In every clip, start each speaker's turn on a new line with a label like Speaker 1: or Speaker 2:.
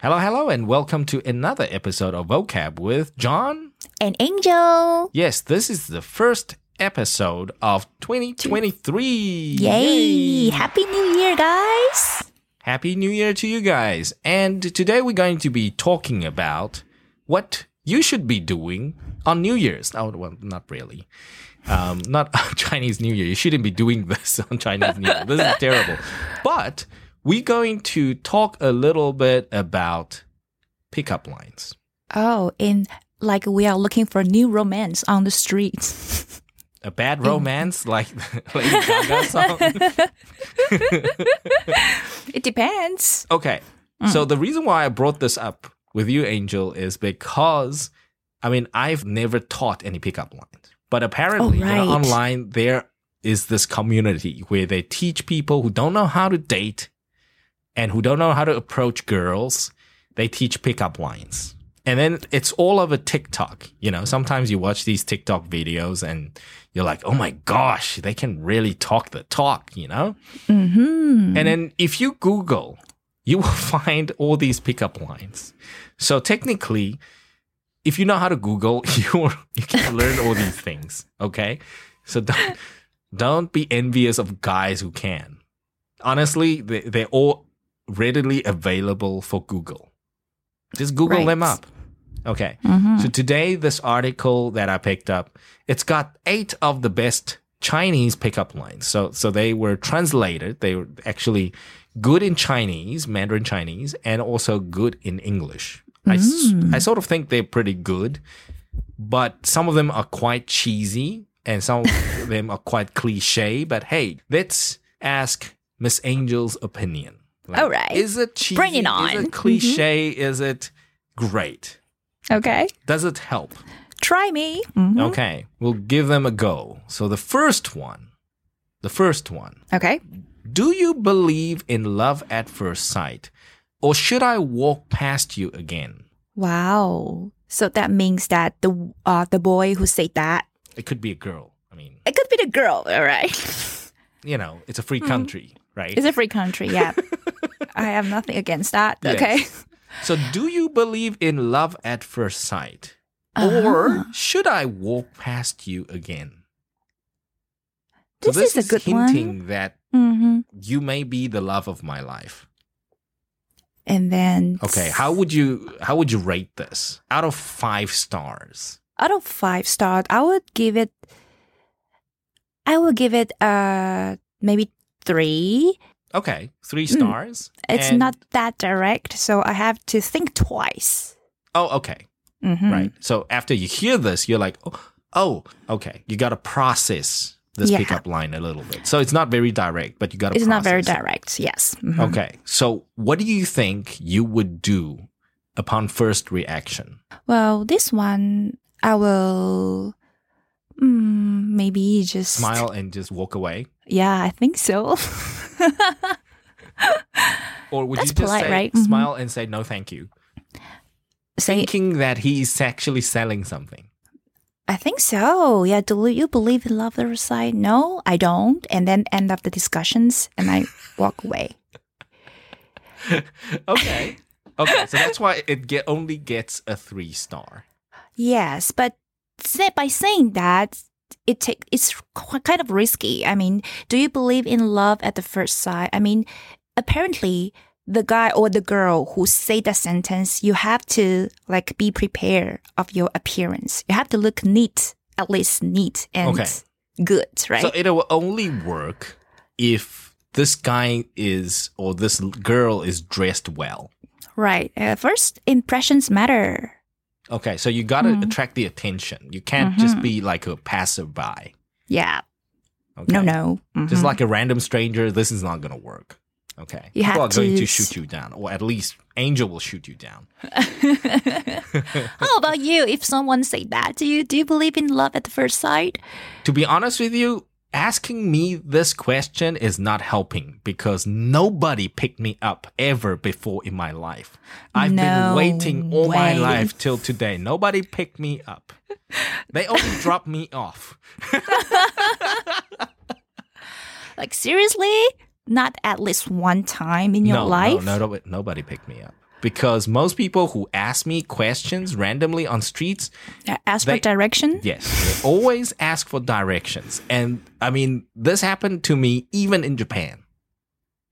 Speaker 1: Hello, hello, and welcome to another episode of Vocab with John.
Speaker 2: and angel.
Speaker 1: Yes, this is the first episode of 2023.
Speaker 2: Yay. Happy New Year, guys.
Speaker 1: Happy New Year to you guys. And today we're going to be talking about what you should be doing on New Year's. Oh, well, not really. Um, not Chinese New Year. You shouldn't be doing this on Chinese New Year. This is terrible. But we're going to talk a little bit about pickup lines.
Speaker 2: Oh, and like we are looking for a new romance on the streets.
Speaker 1: A bad romance like Lady Gaga song.
Speaker 2: it depends.
Speaker 1: Okay. Mm. So the reason why I brought this up with you, Angel, is because I mean I've never taught any pickup lines. But apparently you know, online there is this community where they teach people who don't know how to date and who don't know how to approach girls, they teach pickup lines. And then it's all over TikTok. You know, sometimes you watch these TikTok videos and you're like, oh my gosh, they can really talk the talk, you know?
Speaker 2: Mm-hmm.
Speaker 1: And then if you Google, you will find all these pickup lines. So technically, if you know how to Google, you you can learn all these things. Okay, so don't don't be envious of guys who can. Honestly, they they're all readily available for Google. Just Google them up. Okay.
Speaker 2: Mhm.
Speaker 1: So today, this article that I picked up, it's got eight of the best Chinese pickup lines. So, so they were translated. They were actually good in Chinese, Mandarin Chinese, and also good in English. I I sort of think they're pretty good, but some of them are quite cheesy and some of them are quite cliche. But hey, let's ask Miss Angel's opinion. Like,
Speaker 2: All right.
Speaker 1: Is it cheesy?
Speaker 2: Bring it
Speaker 1: Is
Speaker 2: on.
Speaker 1: it cliche? Is it great?
Speaker 2: Okay.
Speaker 1: Does it help?
Speaker 2: Try me. Mhm.
Speaker 1: Okay, we'll give them a go. So the first one, the first one.
Speaker 2: Okay.
Speaker 1: Do you believe in love at first sight? Or should I walk past you again?
Speaker 2: Wow. So that means that the uh the boy who said that
Speaker 1: It could be a girl. I mean,
Speaker 2: it could be the girl. All right.
Speaker 1: you know, it's a free country, right?
Speaker 2: It's a free country. Yeah. I have nothing against that.
Speaker 1: Yes.
Speaker 2: Okay.
Speaker 1: so do you believe in love at first sight?
Speaker 2: Uh-huh.
Speaker 1: Or should I walk past you again? So
Speaker 2: This, is a good
Speaker 1: hinting
Speaker 2: one.
Speaker 1: that
Speaker 2: hmm
Speaker 1: you may be the love of my life.
Speaker 2: And then
Speaker 1: Okay, how would you how would you rate this out of five stars?
Speaker 2: out of five stars, I would give it. I would give it uh maybe three.
Speaker 1: Okay, three
Speaker 2: Mm.
Speaker 1: stars.
Speaker 2: It's
Speaker 1: And-
Speaker 2: not that direct, so I have to think twice.
Speaker 1: Oh, okay,
Speaker 2: Mhm.
Speaker 1: right. So after you hear this, you're like, oh, oh okay. You got to process this
Speaker 2: Yeah.
Speaker 1: pickup line a little bit. So it's not very direct, but you got to.
Speaker 2: It's not very direct. Yes. Mhm.
Speaker 1: Okay, so what do you think you would do upon first reaction?
Speaker 2: Well, this one I will. Mm, maybe just
Speaker 1: Smile and just walk away,
Speaker 2: Yeah, I think so.
Speaker 1: or would
Speaker 2: That's
Speaker 1: you just
Speaker 2: polite,
Speaker 1: say,
Speaker 2: right?
Speaker 1: Smile mm-hmm. and say no, thank you,
Speaker 2: Say,
Speaker 1: thinking that he's actually selling something?
Speaker 2: I think so. Yeah. Do you believe in love at first sight? No, I don't. And then end up the discussions, and I walk away.
Speaker 1: okay. Okay, so that's why it get only gets a three star.
Speaker 2: Yes, but say, by saying that, it take it's kind of risky. I mean, do you believe in love at the first sight? I mean, apparently the guy or the girl who say that sentence, you have to like be prepared of your appearance. You have to look neat, at least neat and
Speaker 1: Okay.
Speaker 2: good, right?
Speaker 1: So it will only work if this guy is or this girl is dressed well.
Speaker 2: right. Uh, first impressions matter.
Speaker 1: Okay, so you got to
Speaker 2: Mhm.
Speaker 1: attract the attention. You can't just be like a passerby.
Speaker 2: Yeah.
Speaker 1: Okay?
Speaker 2: No, no.
Speaker 1: Just
Speaker 2: Mhm.
Speaker 1: like a random stranger, this is not going to work. Okay.
Speaker 2: You
Speaker 1: People
Speaker 2: have
Speaker 1: are going
Speaker 2: to
Speaker 1: to shoot you down, or at least Angel will shoot you down.
Speaker 2: How about you? If someone say that, do you do you believe in love at the first sight?
Speaker 1: To be honest with you, asking me this question is not helping because nobody picked me up ever before in my life. I've been waiting all my life till today. Nobody picked me up. They only dropped me off.
Speaker 2: Like seriously? Not at least one time in your
Speaker 1: no,
Speaker 2: life?
Speaker 1: no, no, nobody picked me up. Because most people who ask me questions randomly on streets,
Speaker 2: Uh, Ask for
Speaker 1: They-
Speaker 2: direction.
Speaker 1: yes, they always ask for directions. And I mean, this happened to me even in Japan.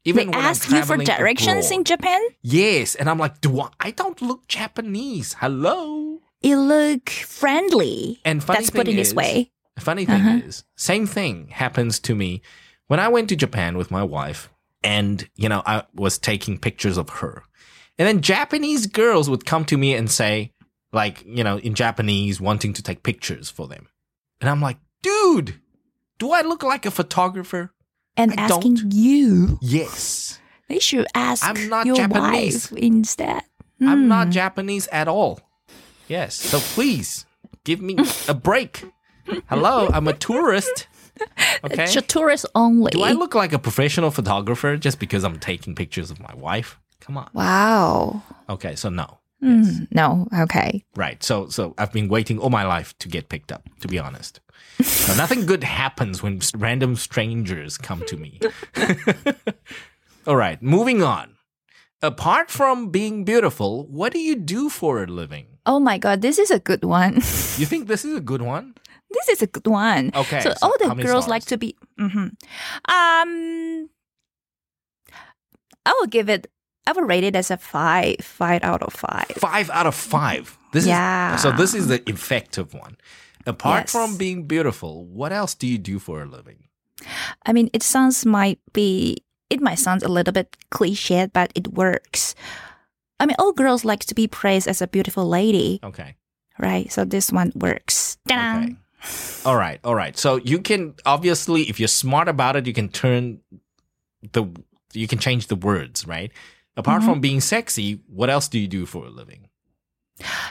Speaker 2: They
Speaker 1: Even I'm
Speaker 2: ask you for directions in. Japan.
Speaker 1: Yes, and I'm like, do I? I don't look Japanese. Hello.
Speaker 2: You look friendly.
Speaker 1: And funny
Speaker 2: That's put in this way.
Speaker 1: Funny thing
Speaker 2: Uh-huh.
Speaker 1: is, same thing happens to me when I went to Japan with my wife, and you know, I was taking pictures of her, and then Japanese girls would come to me and say, like, you know, in Japanese, wanting to take pictures for them, and I'm like, dude, do I look like a photographer?
Speaker 2: And
Speaker 1: I
Speaker 2: asking
Speaker 1: don't.
Speaker 2: you.
Speaker 1: Yes,
Speaker 2: They should ask
Speaker 1: I'm not
Speaker 2: your
Speaker 1: Japanese.
Speaker 2: wife instead.
Speaker 1: I'm not
Speaker 2: Hmm.
Speaker 1: Japanese at all. Yes, so please give me a break. Hello, I'm a tourist. Okay.
Speaker 2: It's a tourist only.
Speaker 1: Do I look like a professional photographer just because I'm taking pictures of my wife? Come on.
Speaker 2: Wow.
Speaker 1: Okay, so no.
Speaker 2: Mm, no. Okay.
Speaker 1: Right. So so I've been waiting all my life to get picked up, to be honest. So nothing good happens when random strangers come to me. all right, moving on. Apart from being beautiful, what do you do for a living?
Speaker 2: Oh my God, this is a good one.
Speaker 1: You think this is a good one?
Speaker 2: this is a good one.
Speaker 1: Okay,
Speaker 2: So,
Speaker 1: so
Speaker 2: all the girls like to be. mm-hmm. Um, I will give it. I would rate it as a five, five out of five.
Speaker 1: Five out of five. This
Speaker 2: Yeah.
Speaker 1: is so this is the effective one. Apart
Speaker 2: Yes.
Speaker 1: from being beautiful, what else do you do for a living?
Speaker 2: I mean, it sounds might be. It might sound a little bit cliched, but it works. I mean, all girls like to be praised as a beautiful lady,
Speaker 1: Okay.
Speaker 2: right? So this one works. Ta-da.
Speaker 1: Okay. All right. All right. So you can obviously, if you're smart about it, you can turn the, you can change the words, right? Apart
Speaker 2: Mm-hmm.
Speaker 1: from being sexy, what else do you do for a living?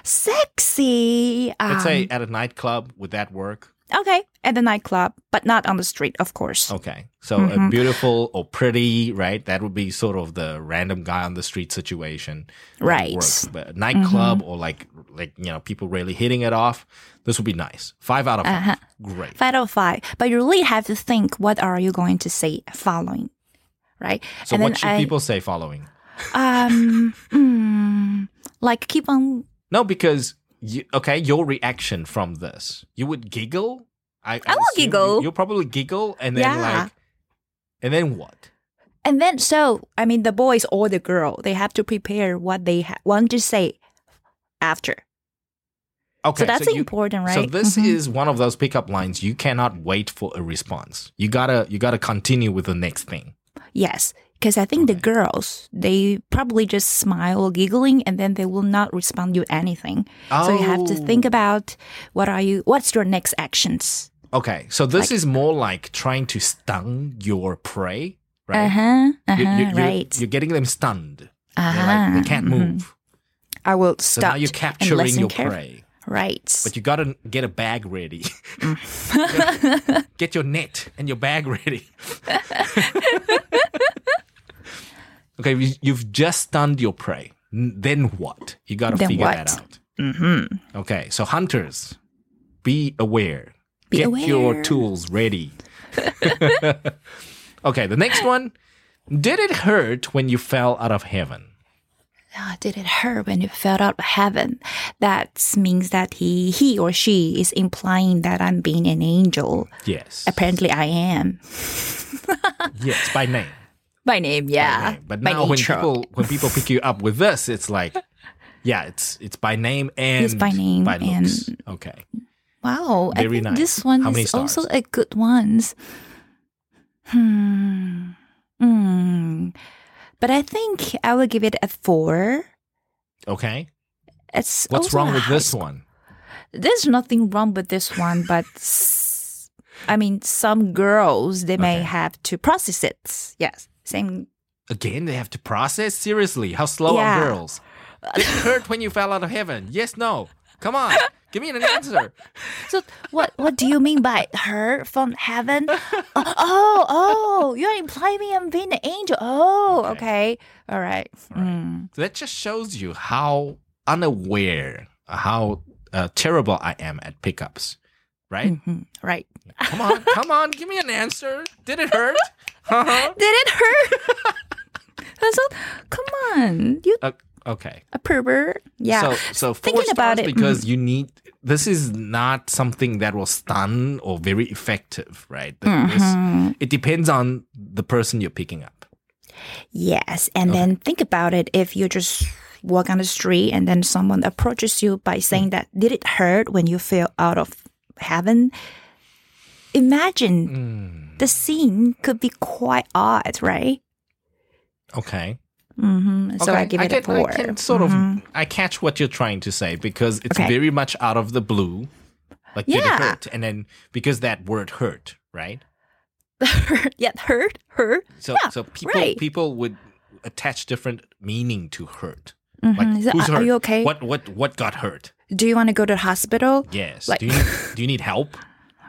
Speaker 2: Sexy.
Speaker 1: Let's say
Speaker 2: um,
Speaker 1: at a nightclub, would that work?
Speaker 2: okay, at the nightclub, but not on the street, of course.
Speaker 1: Okay. So a
Speaker 2: Mhm.
Speaker 1: beautiful or pretty, right? That would be sort of the random guy on the street situation.
Speaker 2: Right. Mm-hmm.
Speaker 1: But a nightclub or like, like, you know, people really hitting it off, this would be nice. Five out of 5
Speaker 2: Uh-huh.
Speaker 1: Great.
Speaker 2: Five out of five. But you really have to think what are you going to say following, right?
Speaker 1: So
Speaker 2: and
Speaker 1: what should
Speaker 2: I,
Speaker 1: people say following?
Speaker 2: Um mm, like keep on
Speaker 1: No, because you, okay, your reaction from this, you would giggle. I,
Speaker 2: I will giggle.
Speaker 1: You, you'll probably giggle, and then
Speaker 2: Yeah.
Speaker 1: like, and then what?
Speaker 2: and then so I mean the boys or the girl they have to prepare what they ha- want to say after.
Speaker 1: Okay,
Speaker 2: so that's
Speaker 1: you-
Speaker 2: important, right?
Speaker 1: So this
Speaker 2: Mhm.
Speaker 1: is one of those pickup lines. You cannot wait for a response. You gotta, you gotta continue with the next thing.
Speaker 2: yes, because I think the girls they probably just smile giggling and then they will not respond you anything. So you have to think
Speaker 1: Oh.
Speaker 2: about what are you what's your next actions.
Speaker 1: Okay, so this
Speaker 2: like-
Speaker 1: is more like trying to stun your prey,
Speaker 2: Uh
Speaker 1: right?
Speaker 2: huh. Uh
Speaker 1: You-
Speaker 2: huh.
Speaker 1: you- you're,
Speaker 2: right.
Speaker 1: You're getting them stunned.
Speaker 2: Uh
Speaker 1: They're like, they can't move.
Speaker 2: I will stop.
Speaker 1: So now you're capturing your
Speaker 2: care-
Speaker 1: prey.
Speaker 2: Right.
Speaker 1: But you gotta get a bag ready. get your net and your bag ready. okay, you- you've just stunned your prey. Then what? You gotta figure
Speaker 2: what?
Speaker 1: that out.
Speaker 2: mm-hmm.
Speaker 1: Okay, so hunters, be aware.
Speaker 2: Be
Speaker 1: Get your tools ready. okay, the next one. Did it hurt when you fell out of heaven?
Speaker 2: Ah, did it hurt when you fell out of heaven? That means that he, he or she is implying that I'm being an angel.
Speaker 1: Yes.
Speaker 2: Apparently, I am
Speaker 1: Yes, by name.
Speaker 2: By name.
Speaker 1: by
Speaker 2: Yeah,
Speaker 1: name. But
Speaker 2: by
Speaker 1: now when people when people pick you up with this, it's like, yeah, it's it's by name and
Speaker 2: It's by name
Speaker 1: by
Speaker 2: and-
Speaker 1: looks. Okay.
Speaker 2: Wow, I think
Speaker 1: nice.
Speaker 2: this one
Speaker 1: How
Speaker 2: is also a good one. Hmm. Hmm. But I think I will give it a four.
Speaker 1: Okay.
Speaker 2: It's
Speaker 1: What's wrong with this one?
Speaker 2: There's nothing wrong with this one, but I mean, some girls they may have to process it. Yes, same.
Speaker 1: Again, they have to process seriously. How slow
Speaker 2: Yeah.
Speaker 1: are girls? Did it hurt when you fell out of heaven? Yes, no. Come on, give me an answer.
Speaker 2: So what? What do you mean by her from heaven? oh, oh, oh, you're implying me I'm being an angel. Oh,
Speaker 1: Okay.
Speaker 2: okay, all right. Mm.
Speaker 1: That just shows you how unaware, how uh, terrible I am at pickups. Right?
Speaker 2: Mhm, Right.
Speaker 1: Come on, come on, give me an answer. Did it hurt? Uh-huh.
Speaker 2: Did it hurt? so, come on. You
Speaker 1: Uh, Okay.
Speaker 2: a pervert. Yeah.
Speaker 1: So, so four
Speaker 2: Thinking about it,
Speaker 1: because you need. This is not something that will stun or very effective, right?
Speaker 2: Mm-hmm.
Speaker 1: this- it depends on the person you're picking up.
Speaker 2: Yes, and then think about it. If you just walk on the street and then someone approaches you by saying that, did it hurt when you fell out of heaven? Imagine
Speaker 1: Mm,
Speaker 2: the scene could be quite odd, right?
Speaker 1: okay.
Speaker 2: hmm So
Speaker 1: okay.
Speaker 2: I give it
Speaker 1: can,
Speaker 2: a four.
Speaker 1: I can sort of. I catch what you're trying to say because it's
Speaker 2: Okay.
Speaker 1: very much out of the blue. Like did it
Speaker 2: Yeah.
Speaker 1: hurt? And then because that word hurt, right?
Speaker 2: yeah, hurt, hurt.
Speaker 1: So
Speaker 2: Yeah,
Speaker 1: so people
Speaker 2: right.
Speaker 1: people would attach different meaning to hurt.
Speaker 2: Mhm.
Speaker 1: Like
Speaker 2: So,
Speaker 1: who's
Speaker 2: are-
Speaker 1: hurt?
Speaker 2: are you okay?
Speaker 1: What what what got hurt?
Speaker 2: Do you want to go to the hospital?
Speaker 1: Yes.
Speaker 2: Like-
Speaker 1: do you need, do you need help?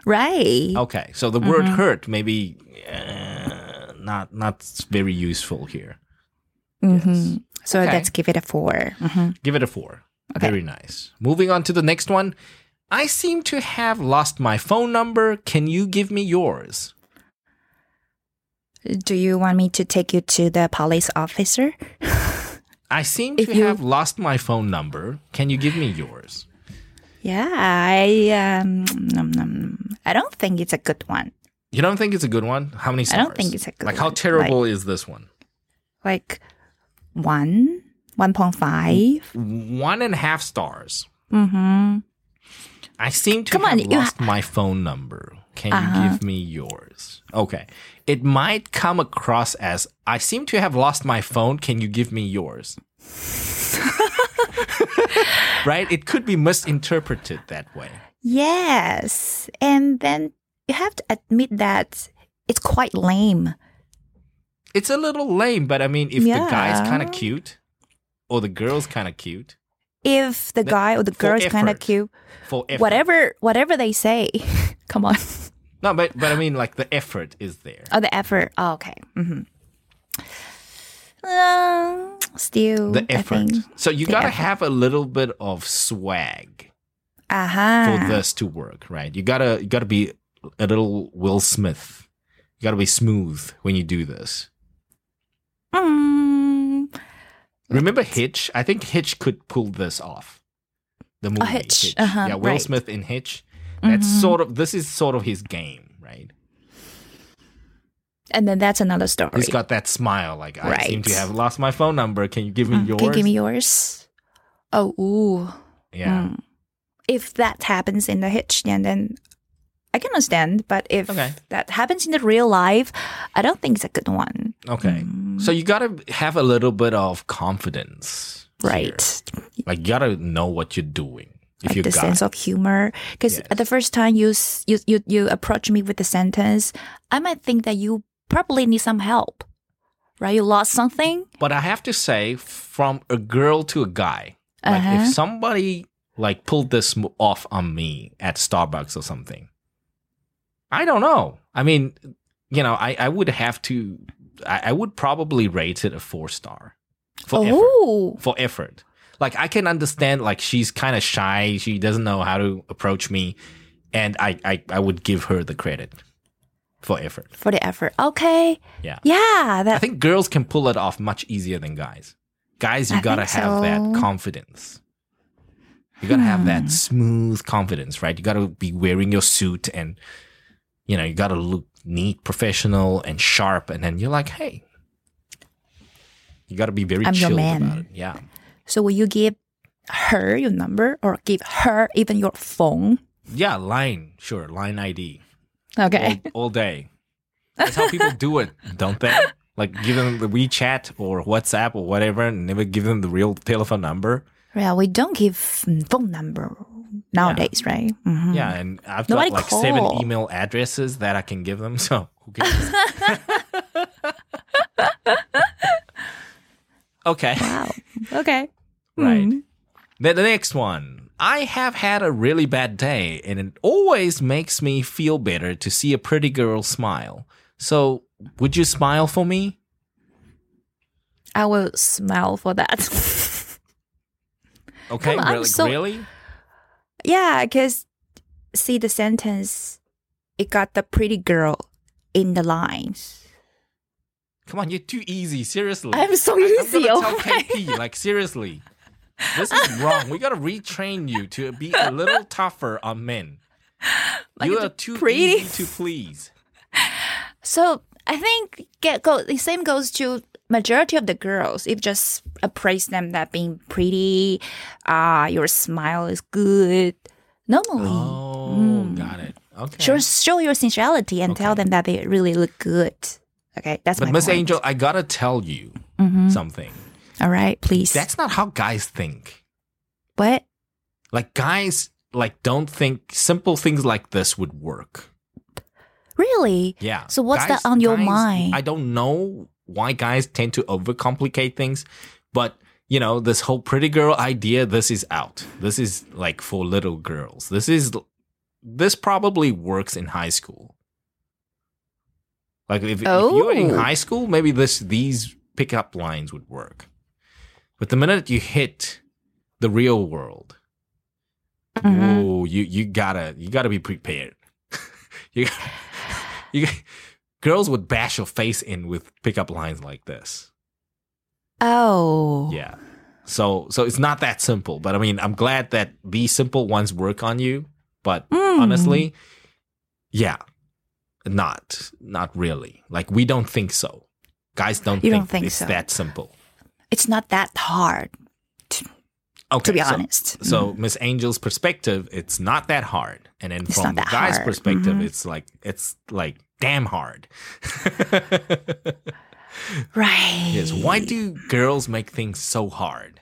Speaker 2: Right.
Speaker 1: Okay. So the word
Speaker 2: Mm-hmm.
Speaker 1: hurt maybe uh, not not very useful here.
Speaker 2: hmm So
Speaker 1: Okay.
Speaker 2: let's give it a 4 hmm
Speaker 1: Give it a four.
Speaker 2: Okay.
Speaker 1: Very nice. Moving on to the next one. I seem to have lost my phone number. Can you give me yours?
Speaker 2: Do you want me to take you to the police officer?
Speaker 1: I seem
Speaker 2: If
Speaker 1: to
Speaker 2: you-
Speaker 1: have lost my phone number. Can you give me yours?
Speaker 2: Yeah, I um, nom, nom. I don't think it's a good one.
Speaker 1: You don't think it's a good one? How many stars?
Speaker 2: I don't think it's a good
Speaker 1: Like how terrible is this one?
Speaker 2: Like one, one point five.
Speaker 1: One and a half stars.
Speaker 2: Mm-hmm.
Speaker 1: I seem to
Speaker 2: Come
Speaker 1: have
Speaker 2: on,
Speaker 1: lost my phone number. Can
Speaker 2: Uh-huh.
Speaker 1: you give me yours? Okay. It might come across as I seem to have lost my phone. Can you give me yours? right? It could be misinterpreted that way.
Speaker 2: Yes, and then you have to admit that it's quite lame.
Speaker 1: It's a little lame, but I mean, if the guy's kind of cute or the girl's kind of cute,
Speaker 2: If the guy or the girl is kind of cute,
Speaker 1: for effort.
Speaker 2: whatever whatever they say, come on.
Speaker 1: No, but but I mean, like the effort is there.
Speaker 2: Oh, the effort. Oh, okay. Mm-hmm. Um, still,
Speaker 1: The effort. So you gotta
Speaker 2: effort.
Speaker 1: have a little bit of swag.
Speaker 2: Aha.
Speaker 1: for this to work, right? You gotta you gotta be a little Will Smith. You gotta be smooth when you do this.
Speaker 2: Mm,
Speaker 1: Remember Hitch? I think Hitch could pull this off. The movie
Speaker 2: Hitch, uh-huh,
Speaker 1: yeah, Will
Speaker 2: right.
Speaker 1: Smith in Hitch. That's
Speaker 2: Mhm.
Speaker 1: sort of this is sort of his game, right?
Speaker 2: And then that's another story.
Speaker 1: He's got that smile, like I seem to have lost my phone number. Can you give me
Speaker 2: Mm,
Speaker 1: yours?
Speaker 2: Can you give me yours? Oh, ooh.
Speaker 1: yeah.
Speaker 2: Mm. If that happens in the hitch, then then I can understand. But if
Speaker 1: Okay.
Speaker 2: that happens in the real life, I don't think it's a good one.
Speaker 1: Okay.
Speaker 2: Mm.
Speaker 1: So you gotta have a little bit of confidence. here.
Speaker 2: Right.
Speaker 1: Like you gotta know what you're doing. If
Speaker 2: like
Speaker 1: you
Speaker 2: the
Speaker 1: got a
Speaker 2: sense of humor. Because
Speaker 1: Yes.
Speaker 2: the first time you, you you you approach me with the sentence, I might think that you probably need some help. Right? You lost something.
Speaker 1: But I have to say, from a girl to a guy, like
Speaker 2: Uh-huh.
Speaker 1: if somebody like pulled this off on me at Starbucks or something, I don't know. I mean, you know, I, I would have to, I, I would probably rate it a four star for effort.
Speaker 2: Oh.
Speaker 1: For effort. Like I can understand, like she's kind of shy, she doesn't know how to approach me, and I, I, I would give her the credit for effort.
Speaker 2: For the effort. Okay.
Speaker 1: Yeah.
Speaker 2: Yeah.
Speaker 1: I think girls can pull it off much easier than guys. Guys, you
Speaker 2: I
Speaker 1: gotta have that confidence. You gotta have
Speaker 2: Hmm.
Speaker 1: that smooth confidence, right? You gotta be wearing your suit and, you know, you gotta look neat, professional, and sharp. And then you're like, hey, you gotta be very
Speaker 2: I'm your
Speaker 1: chilled
Speaker 2: man.
Speaker 1: about it. Yeah.
Speaker 2: So will you give her your number or give her even your phone?
Speaker 1: Yeah, line, sure, line ID.
Speaker 2: Okay.
Speaker 1: All, all day. That's how people do it, don't they? Like give them the WeChat or WhatsApp or whatever and never give them the real telephone number.
Speaker 2: Yeah, we don't give mm, phone number nowadays, right? Mhm.
Speaker 1: Yeah, and I've
Speaker 2: Nobody
Speaker 1: got like seven email addresses that I can give them. So who cares? okay,
Speaker 2: Wow. Okay.
Speaker 1: right.
Speaker 2: Mm.
Speaker 1: Then the next one. I have had a really bad day, and it always makes me feel better to see a pretty girl smile. So, would you smile for me?
Speaker 2: I will smile for that.
Speaker 1: Okay,
Speaker 2: on,
Speaker 1: really,
Speaker 2: so-
Speaker 1: really?
Speaker 2: yeah, because see the sentence, it got the pretty girl in the lines.
Speaker 1: Come on, you're too easy. Seriously.
Speaker 2: I'm so
Speaker 1: I-
Speaker 2: easy.
Speaker 1: I'm
Speaker 2: oh
Speaker 1: gonna tell KP, like seriously. This is wrong. We gotta retrain you to be a little tougher on men.
Speaker 2: Like
Speaker 1: you are too
Speaker 2: pretty.
Speaker 1: easy to please.
Speaker 2: So I think get go the same goes to majority of the girls. If just appraise them that being pretty, ah, your smile is good. Normally,
Speaker 1: Oh, got it. Okay.
Speaker 2: show show your sensuality and tell them that they really look good. Okay, that's
Speaker 1: But
Speaker 2: my
Speaker 1: Miss. Angel, I gotta tell you
Speaker 2: Mhm.
Speaker 1: something.
Speaker 2: All right, please.
Speaker 1: That's not how guys think.
Speaker 2: what?
Speaker 1: Like guys like don't think simple things like this would work.
Speaker 2: Really?
Speaker 1: Yeah.
Speaker 2: So what's that on your mind?
Speaker 1: I don't know why guys tend to overcomplicate things, but you know, this whole pretty girl idea, this is out. This is like for little girls. This is this probably works in high school. Like if, if you were in
Speaker 2: Oh.
Speaker 1: high school, maybe this these pickup lines would work. But the minute you hit the real world,
Speaker 2: Mhm.
Speaker 1: whoa, you you gotta you gotta be prepared. you you girls would bash your face in with pickup lines like this.
Speaker 2: Oh.
Speaker 1: Yeah. So so it's not that simple, but I mean, I'm glad that these simple ones work on you, but
Speaker 2: Mm.
Speaker 1: honestly, yeah. Not not really. Like we don't think so. Guys don't
Speaker 2: You
Speaker 1: think,
Speaker 2: don't think
Speaker 1: it's
Speaker 2: so.
Speaker 1: that simple.
Speaker 2: It's not that hard,
Speaker 1: Okay.
Speaker 2: to be
Speaker 1: so-
Speaker 2: honest.
Speaker 1: So Miss Angel's perspective, it's not that hard, and then
Speaker 2: It's
Speaker 1: from the guy's
Speaker 2: hard.
Speaker 1: perspective,
Speaker 2: Mhm.
Speaker 1: it's like it's like damn hard.
Speaker 2: right.
Speaker 1: yes. Why do girls make things so hard?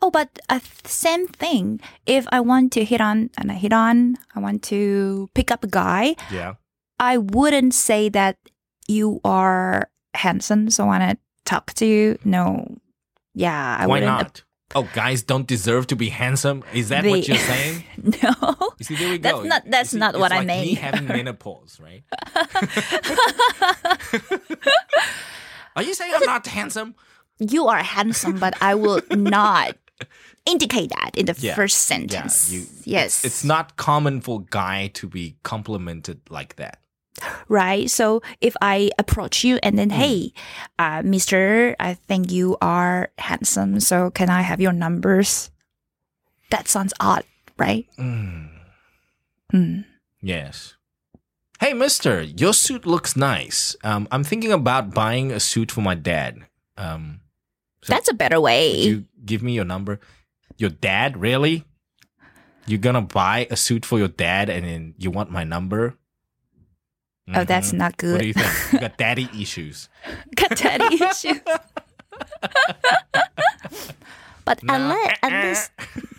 Speaker 2: Oh, but uh, same thing. If I want to hit on and I hit on, I want to pick up a guy.
Speaker 1: Yeah.
Speaker 2: I wouldn't say that you are handsome, so I want to talk to you. No. Yeah, I
Speaker 1: Why
Speaker 2: wouldn't.
Speaker 1: not? Oh, guys don't deserve to be handsome. Is that what you're saying?
Speaker 2: No.
Speaker 1: You see, there we
Speaker 2: That's not-
Speaker 1: You
Speaker 2: that's
Speaker 1: see,
Speaker 2: not
Speaker 1: it's
Speaker 2: what I
Speaker 1: like Me
Speaker 2: meant.
Speaker 1: having menopause, right? Are you saying I'm not handsome?
Speaker 2: you are handsome, but I will not indicate that in the
Speaker 1: Yeah.
Speaker 2: first sentence.
Speaker 1: you-
Speaker 2: yes.
Speaker 1: It's not common for guy to be complimented like that.
Speaker 2: Right? So if I approach you and
Speaker 1: Hmm.
Speaker 2: then, hey, uh, Mister, I think you are handsome. So can I have your numbers? That sounds odd, right?
Speaker 1: Mm.
Speaker 2: Hmm.
Speaker 1: Yes. Hey, mister, your suit looks nice. Um, I'm thinking about buying a suit for my dad. Um, So-
Speaker 2: That's a better way.
Speaker 1: you give me your number? Your dad, really? You're gonna buy a suit for your dad and then you want my number?
Speaker 2: Oh, that's
Speaker 1: Mhm.
Speaker 2: not
Speaker 1: What do you
Speaker 2: good.
Speaker 1: think? You got daddy issues.
Speaker 2: Got daddy issues. but at, le- at least,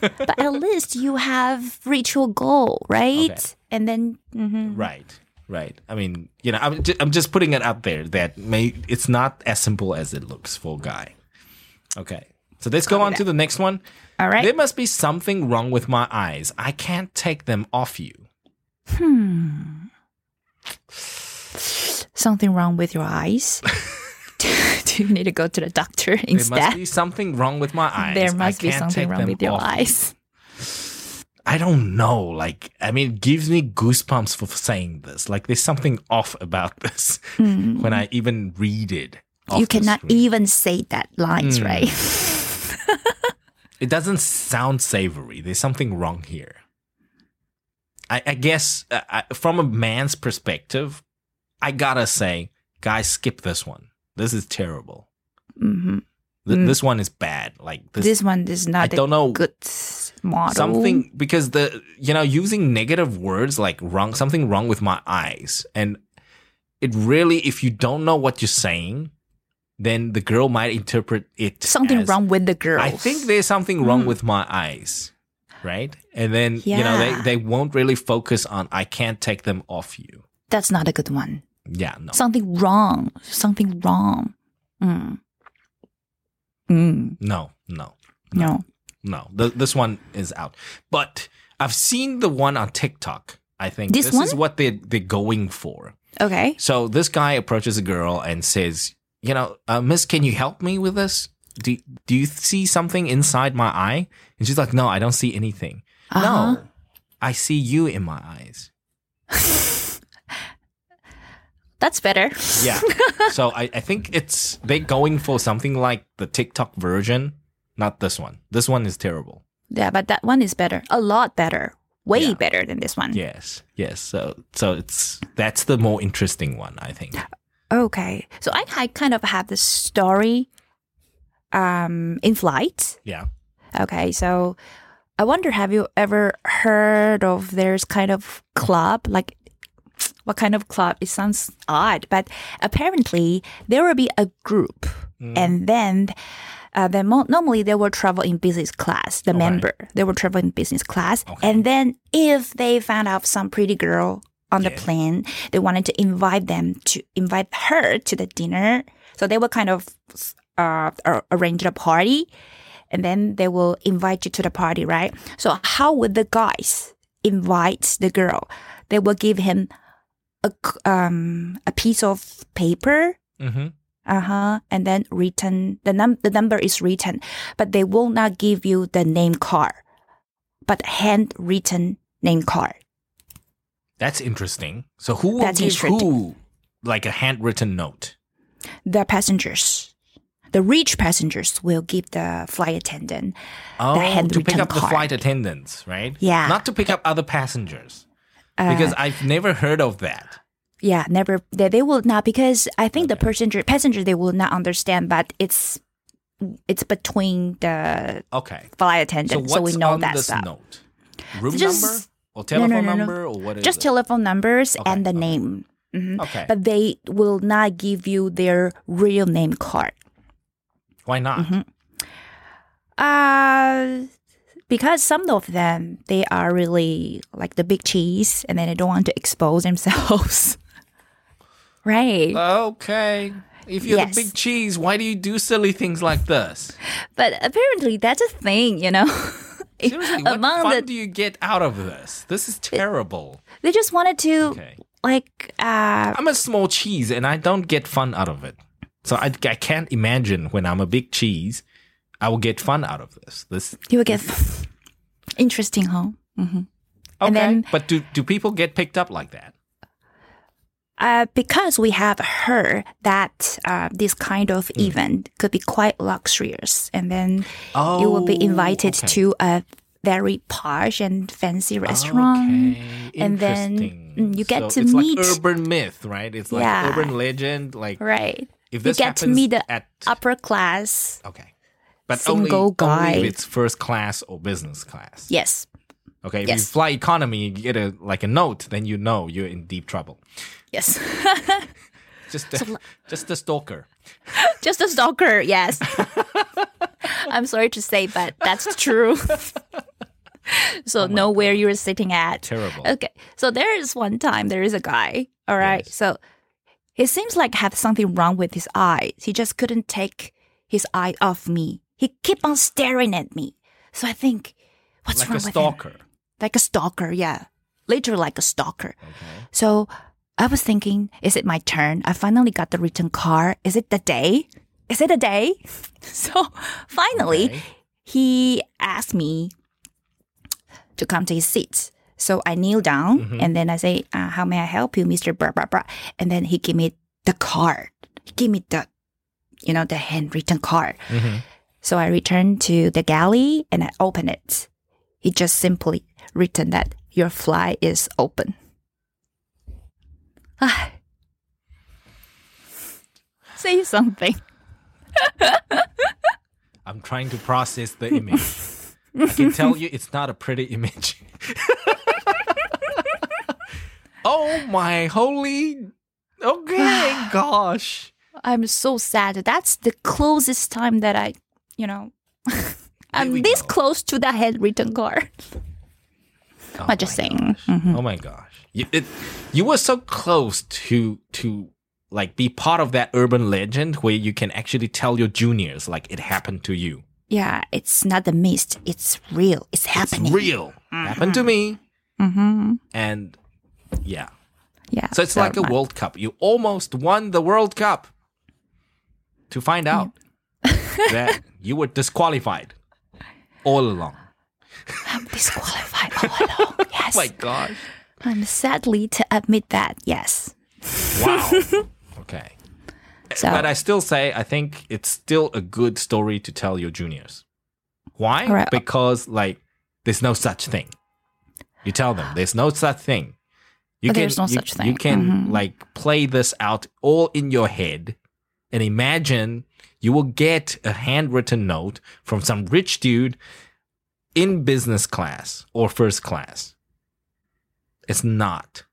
Speaker 2: but at least you have reached your goal, right?
Speaker 1: Okay.
Speaker 2: And then, mhm.
Speaker 1: Right, right. I mean, you know, I'm just, I'm just putting it out there that may it's not as simple as it looks for a guy. Okay, so let's go on to the next one.
Speaker 2: all right.
Speaker 1: There must be something wrong with my eyes. I can't take them off you.
Speaker 2: Hmm. Something wrong with your eyes? Do you need to go to the doctor
Speaker 1: There must
Speaker 2: instead?
Speaker 1: be something wrong with my eyes.
Speaker 2: There must be something wrong with your
Speaker 1: off
Speaker 2: eyes.
Speaker 1: I don't know. Like, I mean, it gives me goosebumps for saying this. Like, there's something off about this when I even read it.
Speaker 2: You cannot
Speaker 1: screen.
Speaker 2: even say that lines,
Speaker 1: Hmm.
Speaker 2: right?
Speaker 1: It doesn't sound savory. There's something wrong here. I, I guess uh, I, from a man's perspective, I gotta say, guys, skip this one. This is terrible.
Speaker 2: hmm
Speaker 1: Th-
Speaker 2: Mm.
Speaker 1: This one is bad. Like this,
Speaker 2: This one is not a
Speaker 1: don't know
Speaker 2: good model.
Speaker 1: something because the you know using negative words like wrong something wrong with my eyes and it really if you don't know what you're saying then the girl might interpret it
Speaker 2: Something
Speaker 1: as,
Speaker 2: wrong with the girl.
Speaker 1: I think there's something wrong
Speaker 2: Mm.
Speaker 1: with my eyes right and then you know they, they won't really focus on I can't take them off you
Speaker 2: that's not a good one.
Speaker 1: yeah no
Speaker 2: Something wrong. Something wrong. Mm. Mm.
Speaker 1: no no
Speaker 2: No.
Speaker 1: no Th- this one is out but I've seen the one on TikTok I think
Speaker 2: This
Speaker 1: this
Speaker 2: one?
Speaker 1: is what they they're going for
Speaker 2: Okay.
Speaker 1: So this guy approaches a girl and says, "You know, uh, Miss, can you help me with this? Do Do you see something inside my eye?" And she's like, "No, I don't see anything.
Speaker 2: Uh-huh.
Speaker 1: No, I see you in my eyes."
Speaker 2: That's better.
Speaker 1: Yeah. so I, I think it's they're going for something like the TikTok version, not this one. This one is terrible.
Speaker 2: Yeah, but that one is better. A lot better. Way
Speaker 1: Yeah.
Speaker 2: better than this one.
Speaker 1: Yes. Yes. So so it's that's the more interesting one, I think.
Speaker 2: Okay. So I, I kind of have this story um in flight.
Speaker 1: Yeah.
Speaker 2: Okay, so I wonder have you ever heard of there's kind of club like what kind of club? It sounds odd, but apparently there will be a group and then uh, then mo- normally they will travel in business class. The member they will travel in business class, and then if they found out some pretty girl on the
Speaker 1: Yeah.
Speaker 2: plane, they wanted to invite them to invite her to the dinner. So they will kind of uh, arrange a party, and then they will invite you to the party, right? So how would the guys invite the girl? They will give him a um a piece of paper
Speaker 1: Mm-hmm.
Speaker 2: uh-huh and then written the num the number is written but they will not give you the name card but handwritten name card
Speaker 1: That's interesting. So who will
Speaker 2: That's
Speaker 1: give who like a handwritten note?
Speaker 2: the passengers the rich passengers will give the flight attendant
Speaker 1: Oh, to pick
Speaker 2: handwritten
Speaker 1: up the flight attendants, right?
Speaker 2: Yeah.
Speaker 1: Not to pick up other passengers.
Speaker 2: uh,
Speaker 1: Because I've never heard of that.
Speaker 2: yeah never they, they will not because i think the passenger passenger they will not understand but it's it's between the
Speaker 1: Okay.
Speaker 2: flight
Speaker 1: So
Speaker 2: attendant
Speaker 1: what's
Speaker 2: so, we know
Speaker 1: on
Speaker 2: that
Speaker 1: this
Speaker 2: stuff
Speaker 1: note? Room
Speaker 2: Just-
Speaker 1: number or telephone
Speaker 2: no, no.
Speaker 1: number or what is
Speaker 2: just
Speaker 1: it?
Speaker 2: telephone numbers
Speaker 1: Okay,
Speaker 2: and the
Speaker 1: okay.
Speaker 2: name Mhm.
Speaker 1: Okay.
Speaker 2: but they will not give you their real name card
Speaker 1: Why not?
Speaker 2: Mm-hmm. Uh, because some of them they are really like the big cheese, and then they don't want to expose themselves. right.
Speaker 1: Okay. If you're
Speaker 2: Yes.
Speaker 1: the big cheese, why do you do silly things like this?
Speaker 2: but apparently that's a thing, you know.
Speaker 1: Seriously, what fun
Speaker 2: the-
Speaker 1: do you get out of this? This is terrible.
Speaker 2: they just wanted to
Speaker 1: Okay.
Speaker 2: like uh
Speaker 1: I'm a small cheese and I don't get fun out of it. So I, I can't imagine when I'm a big cheese, I will get fun out of this. This
Speaker 2: you will get interesting, huh?
Speaker 1: okay.
Speaker 2: And then-
Speaker 1: but do do people get picked up like that?
Speaker 2: Uh, because we have heard that uh, this kind of
Speaker 1: Mm.
Speaker 2: event could be quite luxurious, and then you will be
Speaker 1: Oh,
Speaker 2: invited
Speaker 1: okay.
Speaker 2: to a very posh and fancy restaurant.
Speaker 1: Okay,
Speaker 2: and then, mm, you get
Speaker 1: So
Speaker 2: to
Speaker 1: it's
Speaker 2: meet-
Speaker 1: like urban myth, right? It's like
Speaker 2: Yeah.
Speaker 1: urban legend. Like
Speaker 2: Right.
Speaker 1: If
Speaker 2: You
Speaker 1: this
Speaker 2: get to meet the
Speaker 1: at
Speaker 2: upper class.
Speaker 1: okay, but only,
Speaker 2: single guy.
Speaker 1: only if it's first class or business class.
Speaker 2: Yes.
Speaker 1: Okay, if you
Speaker 2: Yes.
Speaker 1: fly economy, you get a like a note, then you know you're in deep trouble.
Speaker 2: Yes.
Speaker 1: Just a, just a stalker.
Speaker 2: Just a stalker. Yes. I'm sorry to say, but that's true. so
Speaker 1: Oh
Speaker 2: know where you're sitting at.
Speaker 1: Terrible.
Speaker 2: Okay. So there is one time there is a guy. All right.
Speaker 1: Yes.
Speaker 2: So it seems like have something wrong with his eyes. He just couldn't take his eye off me. He keep on staring at me. So I think, what's
Speaker 1: like
Speaker 2: wrong with him?
Speaker 1: Like a stalker.
Speaker 2: Like a stalker. Yeah. Literally like a stalker.
Speaker 1: Okay.
Speaker 2: So I was thinking, is it my turn? I finally got the written car. Is it the day? Is it a day? So finally,
Speaker 1: Okay.
Speaker 2: he asked me to come to his seat. So I kneel down
Speaker 1: Mm-hmm.
Speaker 2: and then I say, uh, "How may I help you, Mister Blah blah blah?" And then he gave me the card. He gave me the, you know, the handwritten card.
Speaker 1: Mhm.
Speaker 2: So I returned to the galley and I opened it. He just simply written that your fly is open. Ah. Say something.
Speaker 1: I'm trying to process the image. I can tell you it's not a pretty image. oh my holy. Okay, gosh.
Speaker 2: I'm so sad. That's the closest time that I, you know, I'm this
Speaker 1: go.
Speaker 2: close to the handwritten card.
Speaker 1: Oh
Speaker 2: I'm just saying. Mhm.
Speaker 1: Oh my gosh. You, it, you were so close to to like be part of that urban legend where you can actually tell your juniors like it happened to you.
Speaker 2: Yeah, it's not the mist. It's real. It's happening.
Speaker 1: It's real. Happened to me.
Speaker 2: Mm-hmm.
Speaker 1: And yeah.
Speaker 2: Yeah.
Speaker 1: So it's like a World Cup. You almost won the World Cup to find out that you were disqualified all along.
Speaker 2: I'm disqualified all along. Oh yes.
Speaker 1: Oh my gosh.
Speaker 2: I'm sadly to admit that. Yes.
Speaker 1: Wow. okay.
Speaker 2: So
Speaker 1: But I still say I think it's still a good story to tell your juniors. Why?
Speaker 2: Right.
Speaker 1: Because like there's no such thing. You tell them there's no such thing. You
Speaker 2: But there's no
Speaker 1: you,
Speaker 2: such thing.
Speaker 1: You can
Speaker 2: Mhm.
Speaker 1: like play this out all in your head and imagine you will get a handwritten note from some rich dude in business class or first class. It's not.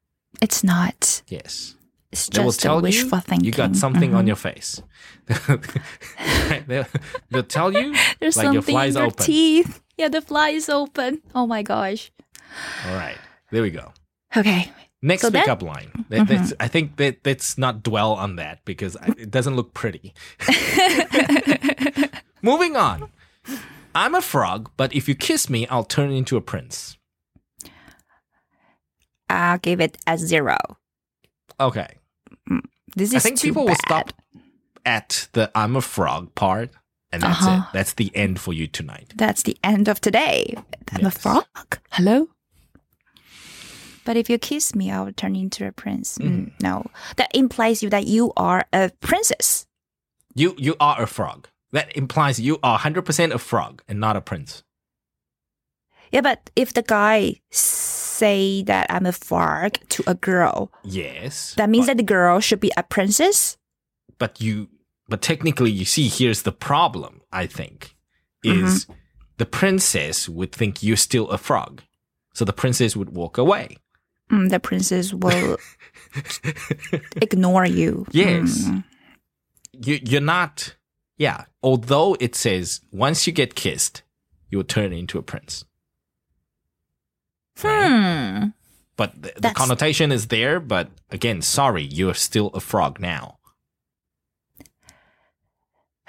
Speaker 2: it's not.
Speaker 1: Yes.
Speaker 2: It's
Speaker 1: They will
Speaker 2: just a
Speaker 1: tell you
Speaker 2: thinking.
Speaker 1: you got something on
Speaker 2: Mhm.
Speaker 1: your face. they'll, they'll tell you
Speaker 2: There's
Speaker 1: like your
Speaker 2: something
Speaker 1: fly's
Speaker 2: in your
Speaker 1: open.
Speaker 2: teeth. Yeah, the fly is open. Oh my gosh.
Speaker 1: All right, there we go.
Speaker 2: Okay.
Speaker 1: Next
Speaker 2: So
Speaker 1: pickup line. That- that's- I think that let's not dwell on that because I- it doesn't look pretty. Moving on. I'm a frog, but if you kiss me, I'll turn into a prince.
Speaker 2: I'll give it a zero.
Speaker 1: Okay.
Speaker 2: This is
Speaker 1: I think people
Speaker 2: bad.
Speaker 1: will stop at the I'm a frog part, and that's
Speaker 2: Uh-huh.
Speaker 1: it. That's the end for you tonight.
Speaker 2: That's the end of today. I'm a frog. Hello. But if you kiss me, I will turn into a prince. Mm, no, that implies you that you are a princess.
Speaker 1: You you are a frog. That implies you are 100% a frog and not a prince.
Speaker 2: Yeah, but if the guy say that I'm a frog to a girl,
Speaker 1: Yes.
Speaker 2: that means
Speaker 1: but,
Speaker 2: that the girl should be a princess.
Speaker 1: but you but technically you see here's the problem, I think, is
Speaker 2: Mm-hmm.
Speaker 1: the princess would think you're still a frog. So the princess would walk away.
Speaker 2: Mm, the princess will ignore you.
Speaker 1: Yes.
Speaker 2: Mm.
Speaker 1: you you're not yeah, although it says once you get kissed, you will turn into a prince.
Speaker 2: Hmm.
Speaker 1: But the, the connotation is there, but again, sorry, you're still a frog now.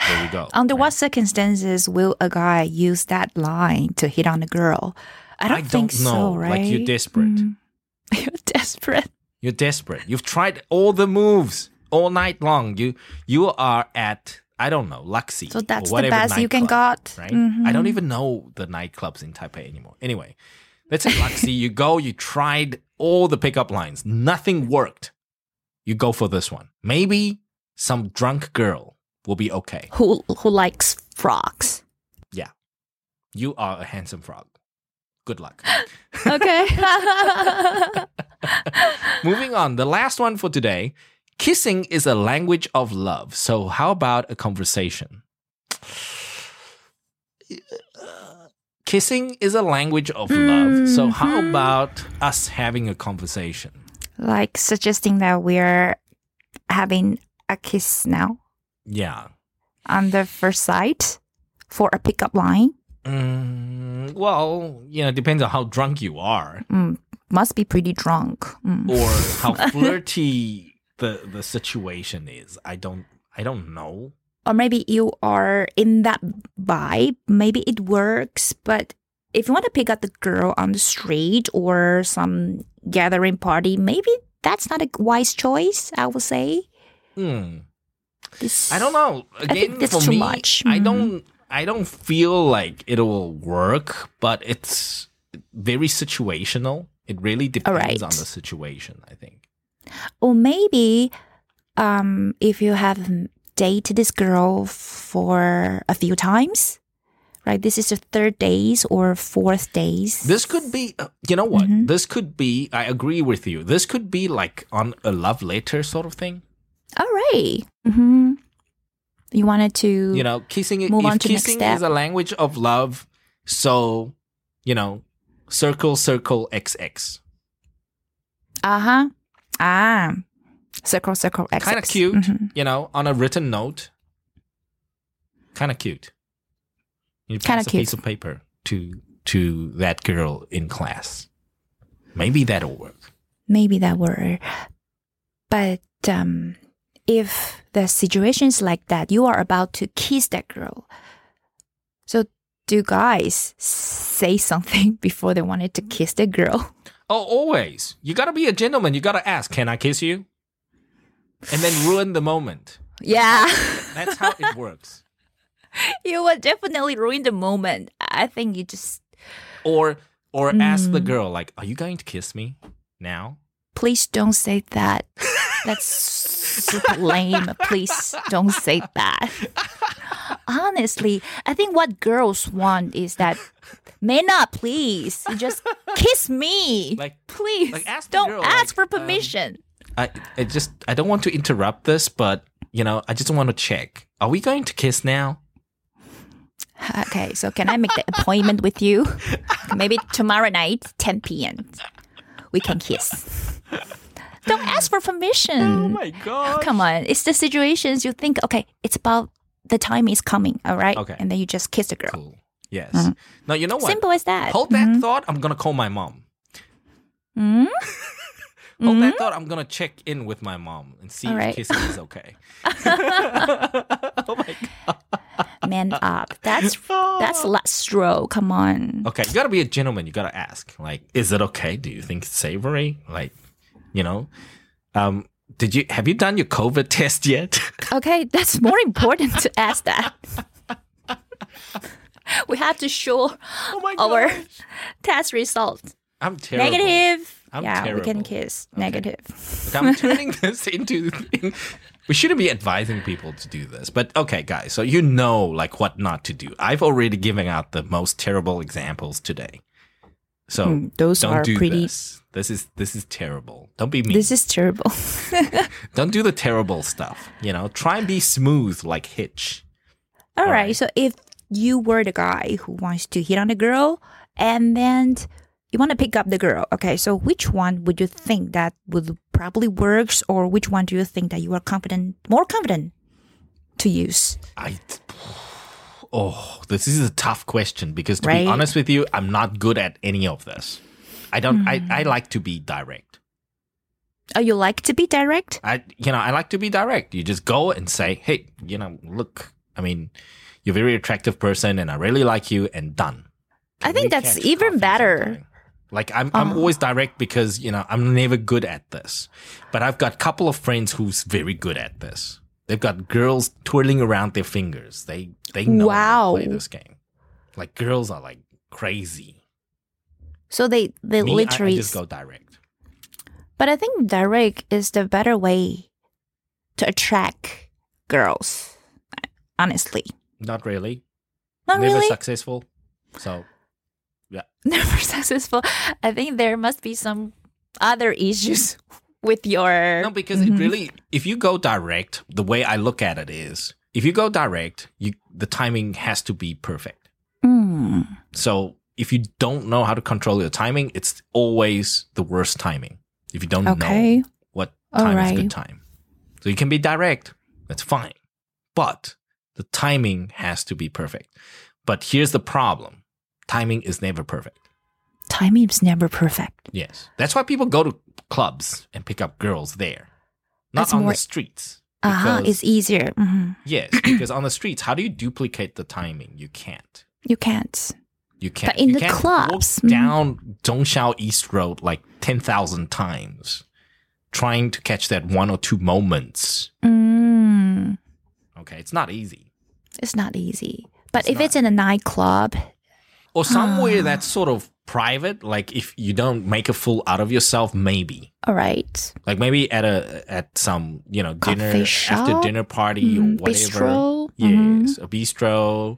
Speaker 1: There we go.
Speaker 2: Under
Speaker 1: right?
Speaker 2: what circumstances will a guy use that line to hit on a girl? I don't
Speaker 1: I
Speaker 2: think
Speaker 1: don't know.
Speaker 2: so,
Speaker 1: Like, you're desperate.
Speaker 2: Mm. You're desperate.
Speaker 1: You're desperate. You've tried all the moves all night long. You you are at I don't know Luxy.
Speaker 2: So that's
Speaker 1: or
Speaker 2: the
Speaker 1: whatever
Speaker 2: best you can
Speaker 1: nightclub,
Speaker 2: got.
Speaker 1: Right?
Speaker 2: Mhm.
Speaker 1: I don't even know the nightclubs in Taipei anymore. Anyway, let's say Luxy. you go. You tried all the pickup lines. Nothing worked. You go for this one. Maybe some drunk girl will be okay.
Speaker 2: Who who likes frogs?
Speaker 1: Yeah, you are a handsome frog. Good luck.
Speaker 2: Okay.
Speaker 1: Moving on, the last one for today. Kissing is a language of love. So, how about a conversation? Kissing is a language of love. So, how
Speaker 2: Mhm.
Speaker 1: about us having a conversation?
Speaker 2: like suggesting that we're having a kiss now
Speaker 1: Yeah.
Speaker 2: on the first sight for a pickup line.
Speaker 1: Mm, well, you know, depends on how drunk you are
Speaker 2: Mm, must be pretty drunk. Mm.
Speaker 1: or how flirty the the situation is. I don't I don't know.
Speaker 2: Or maybe you are in that vibe. Maybe it works, but if you want to pick up the girl on the street or some gathering party, maybe that's not a wise choice. I would say.
Speaker 1: Hmm.
Speaker 2: This,
Speaker 1: I don't know.
Speaker 2: think
Speaker 1: Again,
Speaker 2: that's
Speaker 1: for
Speaker 2: too
Speaker 1: me,
Speaker 2: much.
Speaker 1: I
Speaker 2: Mhm.
Speaker 1: don't. I don't feel like it will work, but it's very situational. It really depends
Speaker 2: Alright.
Speaker 1: on the situation. I think.
Speaker 2: Or maybe, um, if you have dated this girl for a few times, right? This is the third days or fourth days.
Speaker 1: This could be. uh, You know what?
Speaker 2: Mhm.
Speaker 1: This could be. I agree with you. This could be like on a love letter sort of thing.
Speaker 2: All right. Mm-hmm. You wanted to.
Speaker 1: You know, kissing.
Speaker 2: Move
Speaker 1: if
Speaker 2: on to next
Speaker 1: kissing
Speaker 2: step.
Speaker 1: is a language of love, so you know, circle, circle, XX.
Speaker 2: Uh huh. Ah. Circle, circle, X.
Speaker 1: Kind of cute. You know, on a written note. Kind of cute. You pass a
Speaker 2: cute.
Speaker 1: piece of paper to to that girl in class. Maybe that'll work.
Speaker 2: Maybe that were. But um, if the situation is like that, you are about to kiss that girl. So do guys say something before they wanted to kiss the girl?
Speaker 1: Oh, always. You gotta be a gentleman. You gotta ask, "Can I kiss you?" And then ruin the moment.
Speaker 2: Yeah.
Speaker 1: That's how it works.
Speaker 2: you would definitely ruin the moment. I think you just
Speaker 1: Or or ask the
Speaker 2: Mm.
Speaker 1: girl like, "Are you going to kiss me now?"
Speaker 2: please don't say that. That's super lame. Please don't say that. Honestly, I think what girls want is that man up, please. Just kiss me.
Speaker 1: Like-
Speaker 2: please.
Speaker 1: like, ask
Speaker 2: don't
Speaker 1: girl,
Speaker 2: ask
Speaker 1: like,
Speaker 2: for
Speaker 1: um,
Speaker 2: permission.
Speaker 1: I, I just I don't want to interrupt this, but you know, I just want to check. Are we going to kiss now?
Speaker 2: Okay, so can I make the appointment with you? Maybe tomorrow night, 10 p.m. We can kiss. Don't ask for permission.
Speaker 1: Oh my oh, god.
Speaker 2: Come on. It's the situations you think, okay, it's about the time is coming, all right?
Speaker 1: Okay.
Speaker 2: And then you just kiss the girl.
Speaker 1: Cool. Yes. Mm-hmm. Now you know what?
Speaker 2: Simple as that.
Speaker 1: Hold that mm-hmm. thought. I'm gonna call my mom.
Speaker 2: Mm?
Speaker 1: Hold that thought. I'm gonna check in with my mom and see
Speaker 2: All right.
Speaker 1: if kissing is okay. oh my god.
Speaker 2: Man up. That's oh. that's last straw. Come on.
Speaker 1: Okay, you gotta be a gentleman. You gotta ask, like, is it okay? Do you think it's savory? Like, you know, um, did you have you done your COVID test yet?
Speaker 2: Okay, that's more important to ask that. we have to show
Speaker 1: oh
Speaker 2: our test results.
Speaker 1: I'm terrible.
Speaker 2: Negative.
Speaker 1: I'm
Speaker 2: yeah, we can kiss. Negative.
Speaker 1: Look, I'm turning this into. We shouldn't be advising people to do this, but okay, guys. So you know, like what not to do. I've already given out the most terrible examples today. So
Speaker 2: Mm, those
Speaker 1: don't
Speaker 2: are
Speaker 1: do
Speaker 2: pretty-
Speaker 1: this. This is this is terrible. Don't be mean.
Speaker 2: This is terrible.
Speaker 1: don't do the terrible stuff. You know, try and be smooth like Hitch.
Speaker 2: All
Speaker 1: All
Speaker 2: right.
Speaker 1: right.
Speaker 2: So if you were the guy who wants to hit on a girl and then you want to pick up the girl, okay, so which one would you think that would probably works or which one do you think that you are confident more confident to use?
Speaker 1: I. Oh, this is a tough question because to
Speaker 2: Right.
Speaker 1: be honest with you, I'm not good at any of this. I don't. I, I like to be direct.
Speaker 2: Oh, you like to be direct?
Speaker 1: I you know I like to be direct. You just go and say, hey, you know, look, I mean, you're a very attractive person, and I really like you, and done.
Speaker 2: I think that's even better.
Speaker 1: Like I'm, I'm
Speaker 2: Uh-huh.
Speaker 1: always direct because you know I'm never good at this, but I've got a couple of friends who's very good at this. They've got girls twirling around their fingers. They they know how to play this game. Like girls are like crazy.
Speaker 2: So they they
Speaker 1: Me, I-
Speaker 2: literally
Speaker 1: I, just go direct.
Speaker 2: But I think direct is the better way to attract girls. Honestly.
Speaker 1: Not really.
Speaker 2: Not
Speaker 1: never
Speaker 2: really.
Speaker 1: successful. So yeah.
Speaker 2: never successful. I think there must be some other issues with your
Speaker 1: No, because
Speaker 2: Mhm.
Speaker 1: it really, if you go direct, the way I look at it is, if you go direct, you the timing has to be perfect.
Speaker 2: Mm.
Speaker 1: So if you don't know how to control your timing, it's always the worst timing. If you don't
Speaker 2: Okay.
Speaker 1: know what time is
Speaker 2: Alright.
Speaker 1: good time, so you can be direct, that's fine, but the timing has to be perfect. But here's the problem: timing is never perfect.
Speaker 2: Timing is never perfect.
Speaker 1: Yes, that's why people go to clubs and pick up girls there, not
Speaker 2: It's
Speaker 1: on
Speaker 2: more-
Speaker 1: the streets.
Speaker 2: Uh-huh,
Speaker 1: Because-
Speaker 2: it's easier. Mhm.
Speaker 1: Yes, because on the streets, how do you duplicate the timing? You can't.
Speaker 2: You can't.
Speaker 1: You can't.
Speaker 2: But in the clubs,
Speaker 1: walk
Speaker 2: mm.
Speaker 1: down Zhongxiao East Road like ten thousand times, trying to catch that one or two moments.
Speaker 2: Mm.
Speaker 1: Okay, it's not easy.
Speaker 2: It's not easy. But
Speaker 1: It's
Speaker 2: if it's in a nightclub,
Speaker 1: Or somewhere
Speaker 2: Ah.
Speaker 1: that's sort of private, like if you don't make a fool out of yourself, maybe.
Speaker 2: all right.
Speaker 1: Like maybe at a at some you know dinner after dinner party or
Speaker 2: Mm,
Speaker 1: whatever.
Speaker 2: bistro?
Speaker 1: Yes,
Speaker 2: Mhm.
Speaker 1: a bistro.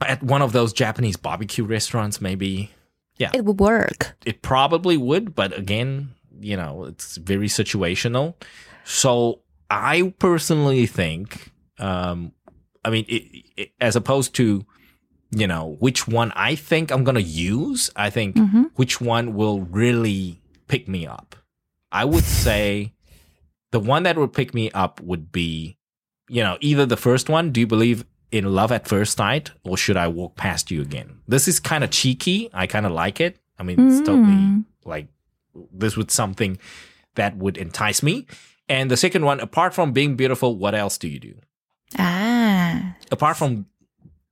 Speaker 1: At one of those Japanese barbecue restaurants, maybe. Yeah.
Speaker 2: It would work.
Speaker 1: it probably would, but again, you know, it's very situational. So I personally think, um, I mean, it, it, as opposed to, you know, which one I think I'm gonna use, I think
Speaker 2: Mhm.
Speaker 1: which one will really pick me up. I would say the one that would pick me up would be, you know, either the first one. Do you believe in love at first sight, or should I walk past you again? This is kind of cheeky. I kind of like it. I mean, it's totally
Speaker 2: Mm.
Speaker 1: like this was something that would entice me. And the second one, apart from being beautiful, what else do you do?
Speaker 2: Ah.
Speaker 1: Apart from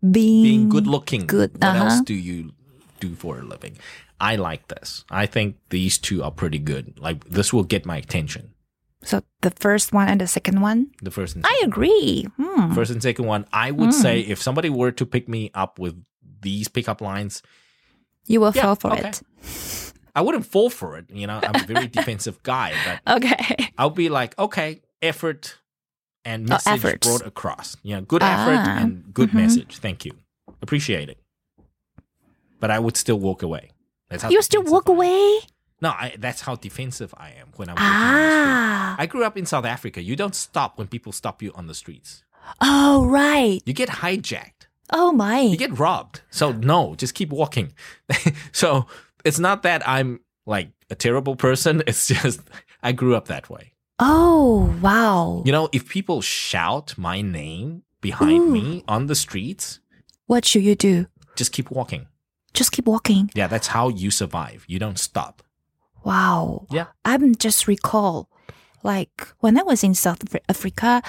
Speaker 2: Being,
Speaker 1: being good looking,
Speaker 2: good,
Speaker 1: what else
Speaker 2: uh-huh.
Speaker 1: do you do for a living? I like this. I think these two are pretty good. Like this will get my attention.
Speaker 2: So the first one and the second one?
Speaker 1: The first and
Speaker 2: I agree. Hmm.
Speaker 1: first and second one, I would
Speaker 2: Mm.
Speaker 1: say if somebody were to pick me up with these pickup lines,
Speaker 2: You will
Speaker 1: Yeah,
Speaker 2: fall for
Speaker 1: okay.
Speaker 2: it.
Speaker 1: I wouldn't fall for it. You know, I'm a very defensive guy, but
Speaker 2: Okay.
Speaker 1: I'll be like, okay, effort and
Speaker 2: Oh,
Speaker 1: message
Speaker 2: efforts.
Speaker 1: brought across. You know, good effort
Speaker 2: Ah,
Speaker 1: and good
Speaker 2: mhm.
Speaker 1: message. Thank you. Appreciate it. But I would still walk away. That's how
Speaker 2: You still walk away?
Speaker 1: No, I, that's how defensive I am when I'm walking on the street.
Speaker 2: Ah.
Speaker 1: I grew up in South Africa. You don't stop when people stop you on the streets.
Speaker 2: Oh, right.
Speaker 1: You get hijacked.
Speaker 2: Oh, my.
Speaker 1: You get robbed. So no, just keep walking. so it's not that I'm like a terrible person. It's just I grew up that way.
Speaker 2: Oh, wow.
Speaker 1: You know, if people shout my name behind
Speaker 2: Ooh.
Speaker 1: me on the streets,
Speaker 2: What should you do?
Speaker 1: just keep walking.
Speaker 2: Just keep walking.
Speaker 1: Yeah, that's how you survive. You don't stop.
Speaker 2: Wow.
Speaker 1: Yeah.
Speaker 2: I'm just recall, like when I was in South Africa,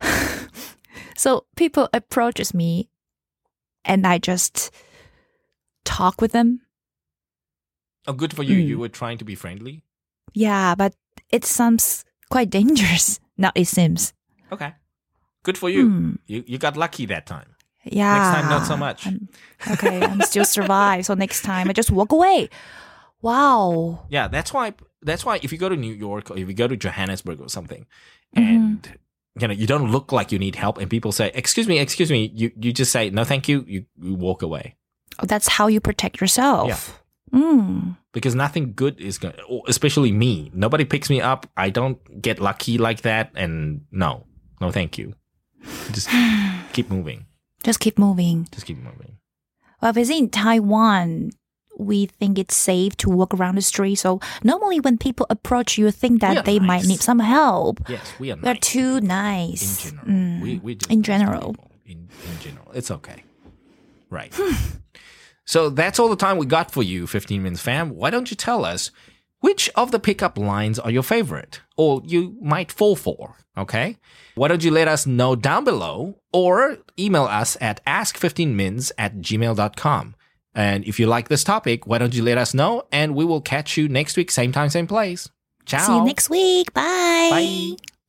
Speaker 2: so people approaches me, and I just talk with them.
Speaker 1: Oh, good for you.
Speaker 2: Mm.
Speaker 1: You were trying to be friendly.
Speaker 2: Yeah, but it sounds quite dangerous. Now it seems.
Speaker 1: Okay. Good for you.
Speaker 2: Hmm.
Speaker 1: You you got lucky that time.
Speaker 2: Yeah.
Speaker 1: Next time, not so much.
Speaker 2: I'm- okay, I'm still survive. So next time, I just walk away. Wow.
Speaker 1: Yeah, that's why. That's why if you go to New York or if you go to Johannesburg or something,
Speaker 2: Mhm.
Speaker 1: and you know you don't look like you need help, and people say, "Excuse me, excuse me," you you just say, "No, thank you." You, you walk away
Speaker 2: Oh, that's how you protect yourself. Mm.
Speaker 1: Because nothing good is going. Especially me, nobody picks me up. I don't get lucky like that, and no, no, thank you. Just keep moving.
Speaker 2: Just keep moving.
Speaker 1: Just keep moving.
Speaker 2: Well, visit in Taiwan, we think it's safe to walk around the street. So normally when people approach you, think that
Speaker 1: We are
Speaker 2: they might need some help.
Speaker 1: Yes, we are.
Speaker 2: They're
Speaker 1: nice
Speaker 2: too nice.
Speaker 1: in general.
Speaker 2: Mm.
Speaker 1: We, we just
Speaker 2: In general.
Speaker 1: In, in general, it's okay. Right. so that's all the time we got for you, 15 Minutes Fam. Why don't you tell us which of the pickup lines are your favorite or you might fall for? Okay. Why don't you let us know down below or email us at ask15mins at gmail.com. And if you like this topic, why don't you let us know and we will catch you next week, same time, same place. Ciao.
Speaker 2: See you next week. Bye.
Speaker 1: Bye.